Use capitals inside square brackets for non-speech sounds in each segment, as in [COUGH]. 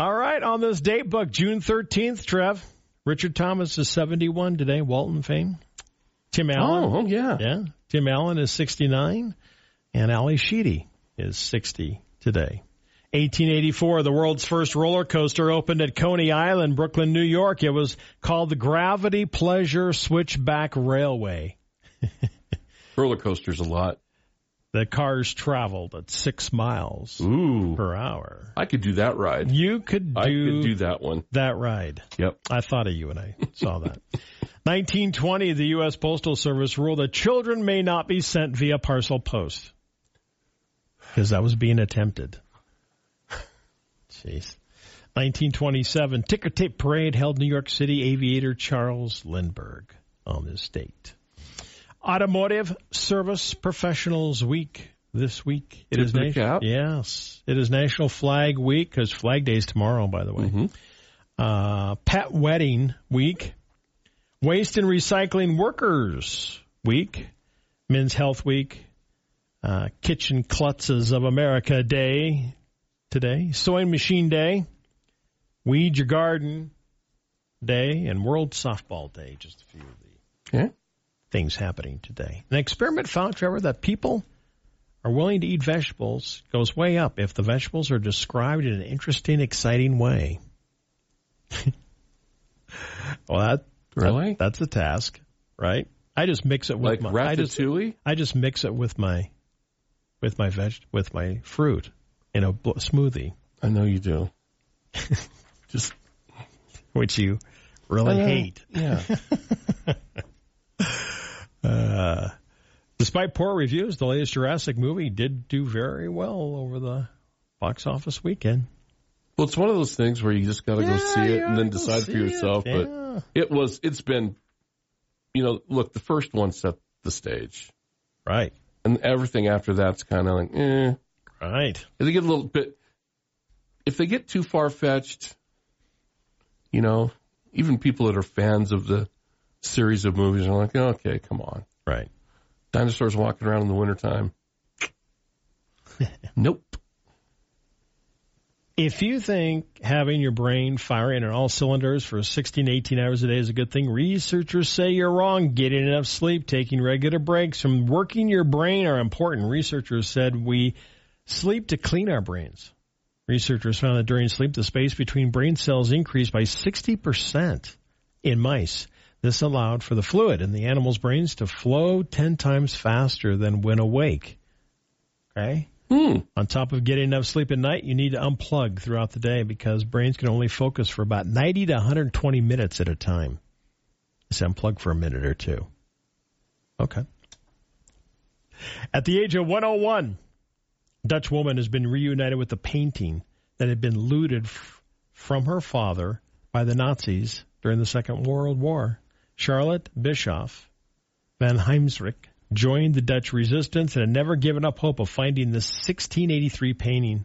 All right, on this date book, June 13th, Trev. Richard Thomas is 71 today, Walton fame. Tim oh, Allen. Oh, yeah. Yeah. Tim Allen is 69. And Ally Sheedy is 60 today. 1884, the world's first roller coaster opened at Coney Island, Brooklyn, New York. It was called the Gravity Pleasure Switchback Railway. [LAUGHS] roller coasters a lot. The cars traveled at six miles Ooh. per hour. I could do that ride. You could do, I could do that one. that ride. Yep. I thought of you when I saw that. [LAUGHS] 1920, the U.S. Postal Service ruled that children may not be sent via parcel post because that was being attempted. [LAUGHS] Jeez. 1927, ticker tape parade held New York City aviator Charles Lindbergh on this date. Automotive Service Professionals Week this week. It is of the nation- cap. yes, it is National Flag Week because Flag Day is tomorrow. By the way, Mm-hmm. uh, Pet Wedding Week, Waste and Recycling Workers Week, Men's Health Week, uh, Kitchen Klutzes of America Day today, Sewing Machine Day, Weed Your Garden Day, and World Softball Day. Just a few of the Okay. Things happening today. An experiment found, Trevor, that people are willing to eat vegetables goes way up if the vegetables are described in an interesting, exciting way. [LAUGHS] well, that, Really? that- that's a task, right? I just mix it with Like my I just, ratatouille? I just mix it with my with my veg with my fruit in a bl- smoothie, I know you do. [LAUGHS] Just which you really Uh, hate. Yeah. [LAUGHS] Uh, despite poor reviews, the latest Jurassic movie did do very well over the box office weekend. Well, it's one of those things where you just got to go see it and then decide for see it. yourself. But Yeah. it was, it's been, you know, look, the first one set the stage, Right, and everything after that's kind of like, eh. right. If they get a little bit, if they get too far fetched, you know, even people that are fans of the series of movies are like, okay, come on. Right. Dinosaurs walking around in the wintertime. [LAUGHS] nope. If you think having your brain firing on all cylinders for 16, 18 hours a day is a good thing, researchers say you're wrong. Getting enough sleep, taking regular breaks from working your brain are important. Researchers said we sleep to clean our brains. Researchers found that during sleep, the space between brain cells increased by 60% in mice. This allowed for the fluid in the animal's brains to flow 10 times faster than when awake. Okay? Hmm. On top of getting enough sleep at night, you need to unplug throughout the day because brains can only focus for about 90 to 120 minutes at a time. Just unplug for a minute or two. Okay. At the age of 101, Dutch woman has been reunited with a painting that had been looted f- from her father by the Nazis during the Second World War. Charlotte Bischoff van Heemskerk joined the Dutch resistance and had never given up hope of finding this 1683 painting.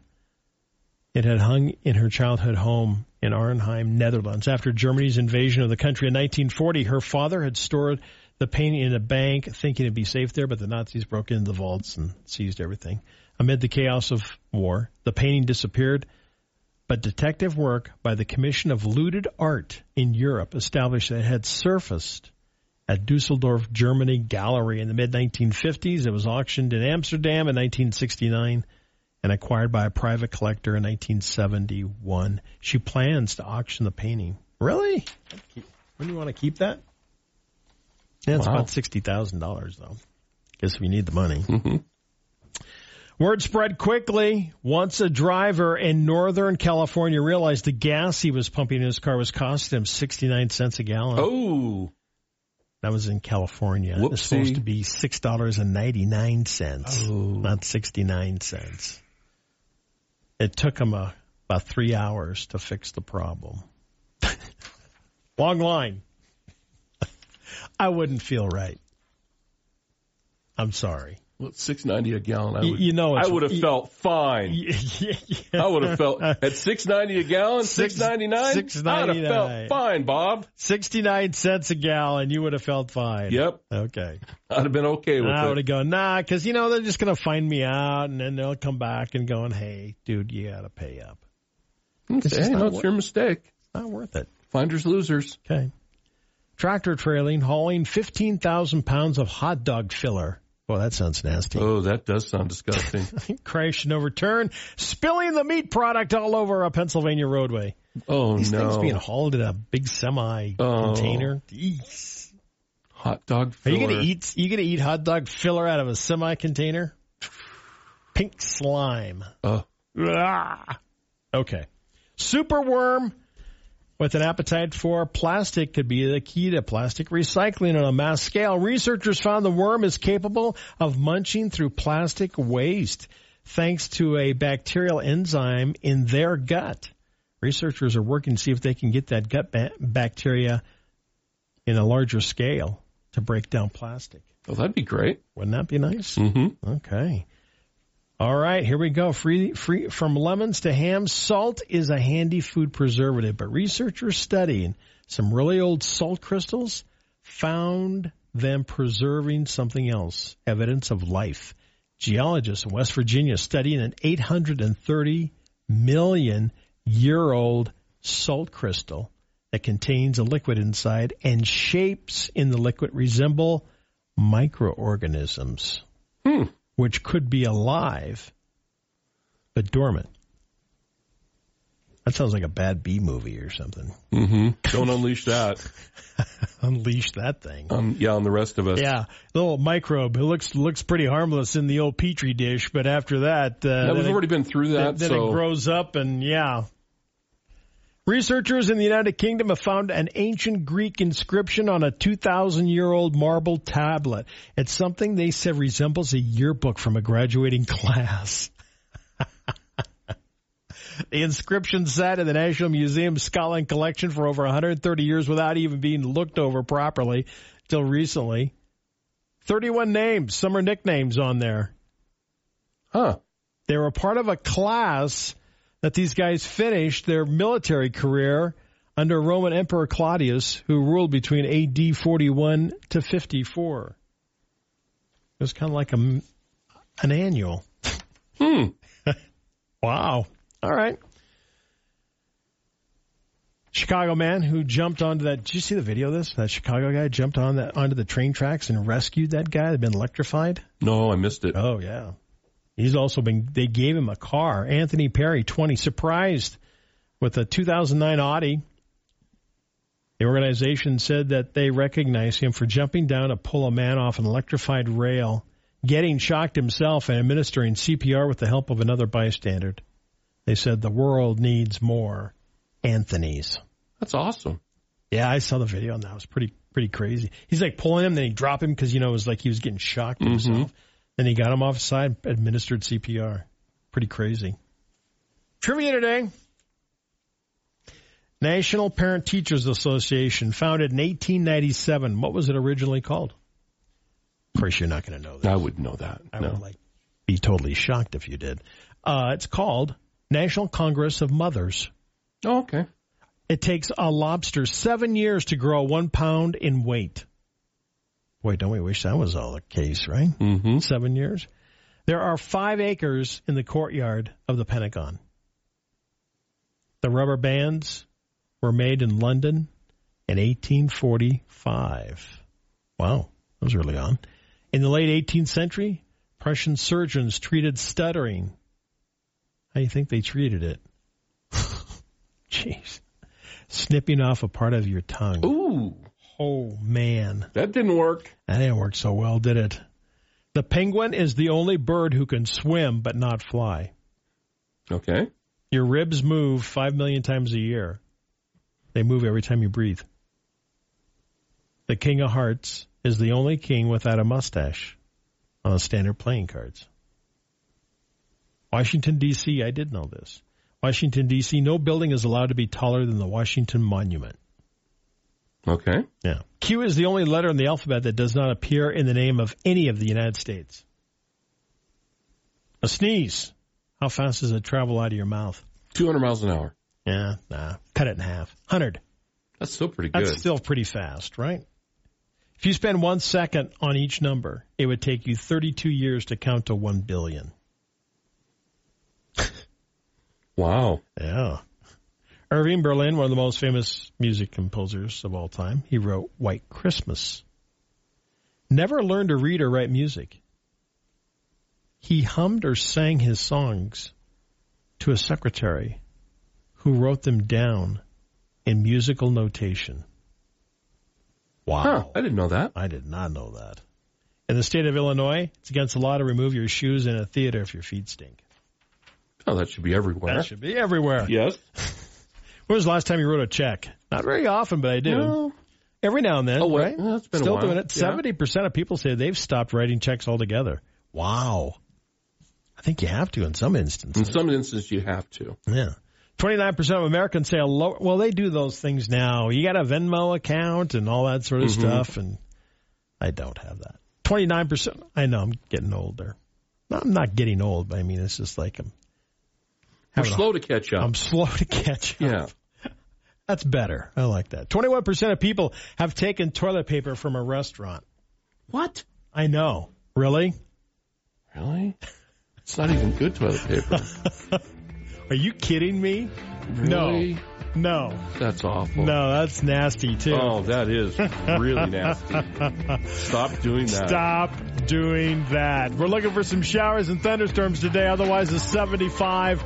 It had hung in her childhood home in Arnhem, Netherlands. After Germany's invasion of the country in 1940, her father had stored the painting in a bank, thinking it'd be safe there, but the Nazis broke into the vaults and seized everything. Amid the chaos of war, the painting disappeared, but detective work by the Commission of Looted Art in Europe established that it had surfaced at Dusseldorf, Germany gallery in the mid 1950s. It was auctioned in Amsterdam in 1969 and acquired by a private collector in 1971. She plans to auction the painting. Really? When do you want to keep that? Yeah, it's Wow. about sixty thousand dollars though. Guess we need the money. Mm-hmm. Word spread quickly once a driver in Northern California realized the gas he was pumping in his car was costing him 69 cents a gallon. Oh, That was in California. It was supposed to be six dollars and ninety nine cents, Oh. not sixty nine cents. It took him a, about three hours to fix the problem. [LAUGHS] Long line. [LAUGHS] I wouldn't feel right. I'm sorry. Well, six ninety a gallon. I You- would, you know I would have felt fine. [LAUGHS] I would have felt at six ninety a gallon, Six- six ninety nine. I'd have felt fine, Bob. 69 cents a gallon. You would have felt fine. Yep, Okay. I'd have been okay with that. I would have gone, nah, because, you know, they're just going to find me out and then they'll come back and going, hey, dude, you got to pay up. It's Hey, no, it's your mistake. It's Not worth it. Finders losers. Okay. Tractor trailing, hauling 15,000 pounds of hot dog filler. Well, that sounds nasty. Oh, that does sound disgusting. [LAUGHS] Crashed and overturned, spilling the meat product all over a Pennsylvania roadway. Oh These no. things being hauled in a big semi Oh. container. Eesh. Hot dog Are filler. you gonna eat? You gonna eat hot dog filler out of a semi container? Pink slime. Oh, Ah. Okay. Superworm with an appetite for plastic could be the key to plastic recycling on a mass scale. Researchers found the worm is capable of munching through plastic waste thanks to a bacterial enzyme in their gut. Researchers are working to see if they can get that gut ba- bacteria in a larger scale to break down plastic. well, that'd be great. Wouldn't that be nice? Mm-hmm. Okay. All right, here we go. Free, free from lemons to ham. Salt is a handy food preservative, but researchers studying some really old salt crystals found them preserving something else, evidence of life. Geologists in West Virginia studying an 830 million year old salt crystal that contains a liquid inside and shapes in the liquid resemble microorganisms Hmm. Which could be alive but dormant. That sounds like a bad B movie or something. Mm-hmm. [LAUGHS] Don't unleash that. [LAUGHS] Unleash that thing. Um, yeah, on the rest of us. Yeah, little microbe. It looks looks pretty harmless in the old petri dish, but after that, uh, Yeah, we've it- already been through that. then so it grows up and yeah. Researchers in the United Kingdom have found an ancient Greek inscription on a 2,000 year old marble tablet. It's something they said resembles a yearbook from a graduating [LAUGHS] class. the inscription sat in the National Museum Scotland collection for over 130 years without even being looked over properly till recently. 31 names. Some are nicknames on there. huh? They were part of a class that these guys finished their military career under Roman Emperor Claudius, who ruled between AD 41 to 54. It was kind of like a, an annual. Hmm. [LAUGHS] Wow. All right. Chicago man who jumped onto that. Did you see the video of this? That Chicago guy jumped on that onto the train tracks and rescued that guy that had been electrified. No, I missed it. Oh yeah. He's also been they gave him a car. Anthony Perry, 20, surprised with a 2009 Audi. The organization said that they recognize him for jumping down to pull a man off an electrified rail, getting shocked himself and administering CPR with the help of another bystander. They said the world needs more Anthony's. That's awesome. Yeah, I saw the video and that was pretty pretty crazy. He's like pulling him, then he drop him because you know it was like he was getting shocked mm-hmm. himself. Then he got him off side, administered CPR. Pretty crazy. Trivia today. National Parent Teachers Association, founded in 1897. What was it originally called? Of course, you're not going to know that. I wouldn't know that. I no. would like be totally shocked if you did. Uh, it's called National Congress of Mothers. Oh, okay. It takes a lobster seven years to grow one pound in weight. Boy, don't we wish that was all the case, right? Mm-hmm. Seven years. There are five acres in the courtyard of the Pentagon. The rubber bands were made in London in 1845. Wow, that was early on. In the late 18th century, Prussian surgeons treated stuttering. How do you think they treated it? [LAUGHS] Jeez. Snipping off a part of your tongue. Ooh, Oh, man. that didn't work. That didn't work so well, did it? The penguin is the only bird who can swim but not fly. Okay. Your ribs move five million times a year. They move every time you breathe. The King of Hearts is the only king without a mustache on the standard playing cards. Washington, D.C., I did know this. Washington, D.C., no building is allowed to be taller than the Washington Monument. Okay. Yeah. Q is the only letter in the alphabet that does not appear in the name of any of the United States. A sneeze. How fast does it travel out of your mouth? 200 miles an hour. Yeah, nah. Cut it in half. 100. That's still pretty good. That's still pretty fast, right? If you spend one second on each number, it would take you 32 years to count to 1 billion. [LAUGHS] wow. Yeah. Irving Berlin, one of the most famous music composers of all time, he wrote White Christmas. Never learned to read or write music. He hummed or sang his songs to a secretary who wrote them down in musical notation. Wow. Huh, I didn't know that. I did not know that. In the state of Illinois, it's against the law to remove your shoes in a theater if your feet stink. Oh, that should be everywhere. That should be everywhere. Yes. [LAUGHS] When was the last time you wrote a check? Not very often, but I do. No. Every now and then, Oh, well, right? yeah, it's been a Still while. doing it. Yeah. Seventy percent of people say they've stopped writing checks altogether. Wow. I think you have to in some instances. In some instances, you have to. Yeah. 29% of Americans say a low, well, they do those things now. You got a Venmo account and all that sort of Mhm. stuff. And I don't have that. 29%. I know I'm getting older. I'm not getting old, but I mean, it's just like I'm, We're slow to catch up. I'm slow to catch up. yeah. [LAUGHS] That's better. I like that. 21% of people have taken toilet paper from a restaurant. What? I know. Really? Really? It's not even good toilet paper. [LAUGHS] Are you kidding me? Really? No. That's awful. No, that's nasty too. Oh, that is really [LAUGHS] nasty. Stop doing that. Stop doing that. We're looking for some showers and thunderstorms today. Otherwise, a 75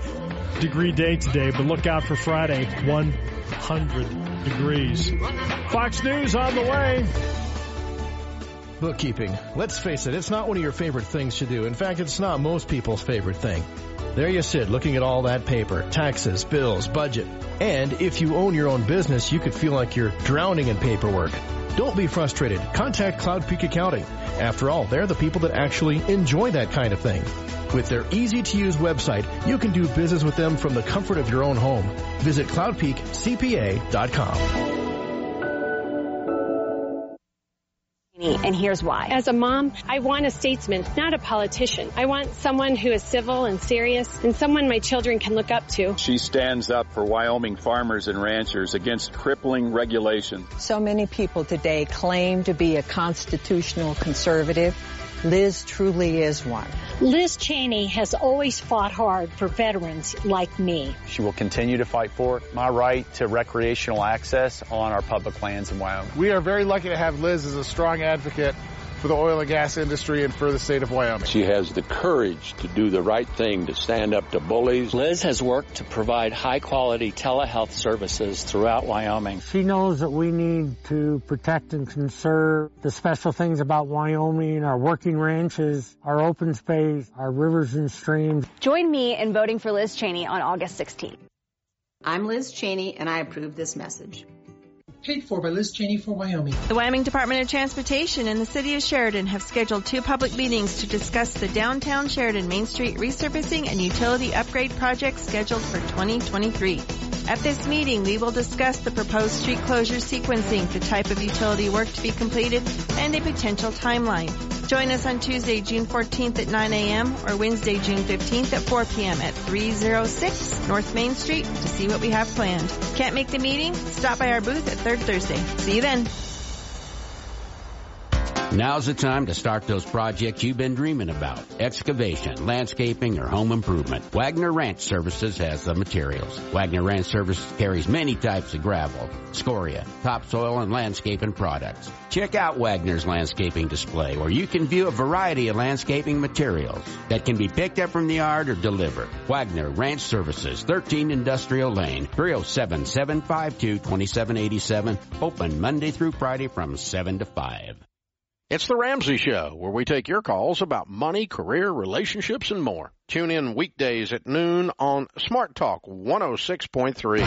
degree day today. But look out for Friday, 100 degrees. Fox News on the way. Bookkeeping. Let's face it, it's not one of your favorite things to do. In fact, it's not most people's favorite thing. There you sit, looking at all that paper, taxes, bills, budget. And if you own your own business, you could feel like you're drowning in paperwork. Don't be frustrated. Contact Cloud Peak Accounting. After all, they're the people that actually enjoy that kind of thing. With their easy to use website, you can do business with them from the comfort of your own home. Visit cloudpeakcpa.com. And here's why. As a mom, I want a statesman, not a politician. I want someone who is civil and serious and someone my children can look up to. She stands up for Wyoming farmers and ranchers against crippling regulation. So many people today claim to be a constitutional conservative. Liz truly is one. Liz Cheney has always fought hard for veterans like me. She will continue to fight for my right to recreational access on our public lands in Wyoming. We are very lucky to have Liz as a strong advocate for the oil and gas industry and for the state of Wyoming. She has the courage to do the right thing, to stand up to bullies. Liz has worked to provide high quality telehealth services throughout Wyoming. She knows that we need to protect and conserve the special things about Wyoming, our working ranches, our open space, our rivers and streams. Join me in voting for Liz Cheney on August 16th. I'm Liz Cheney, and I approve this message. Paid for by Liz Cheney for Wyoming. The Wyoming Department of Transportation and the City of Sheridan have scheduled two public meetings to discuss the downtown Sheridan Main Street resurfacing and utility upgrade project scheduled for 2023. At this meeting, we will discuss the proposed street closure sequencing, the type of utility work to be completed, and a potential timeline. Join us on Tuesday, June 14th at 9 a.m. or Wednesday, June 15th at 4 p.m. at 306 North Main Street to see what we have planned. Can't make the meeting? Stop by our booth at Third Thursday. See you then. Now's the time to start those projects you've been dreaming about. Excavation, landscaping, or home improvement. Wagner Ranch Services has the materials. Wagner Ranch Services carries many types of gravel, scoria, topsoil, and landscaping products. Check out Wagner's landscaping display where you can view a variety of landscaping materials that can be picked up from the yard or delivered. Wagner Ranch Services, 13 Industrial Lane, 307-752-2787, open Monday through Friday from 7 to 5. It's the Ramsey Show, where we take your calls about money, career, relationships, and more. Tune in weekdays at noon on Smart Talk 106.3.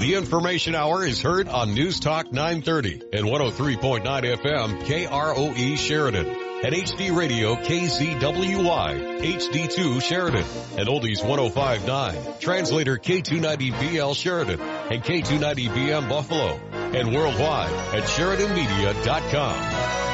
The Information Hour is heard on News Talk 930 and 103.9 FM KROE Sheridan and HD Radio KZWY HD2 Sheridan and Oldies 1059 Translator K290BL Sheridan and K290BM Buffalo and worldwide at SheridanMedia.com.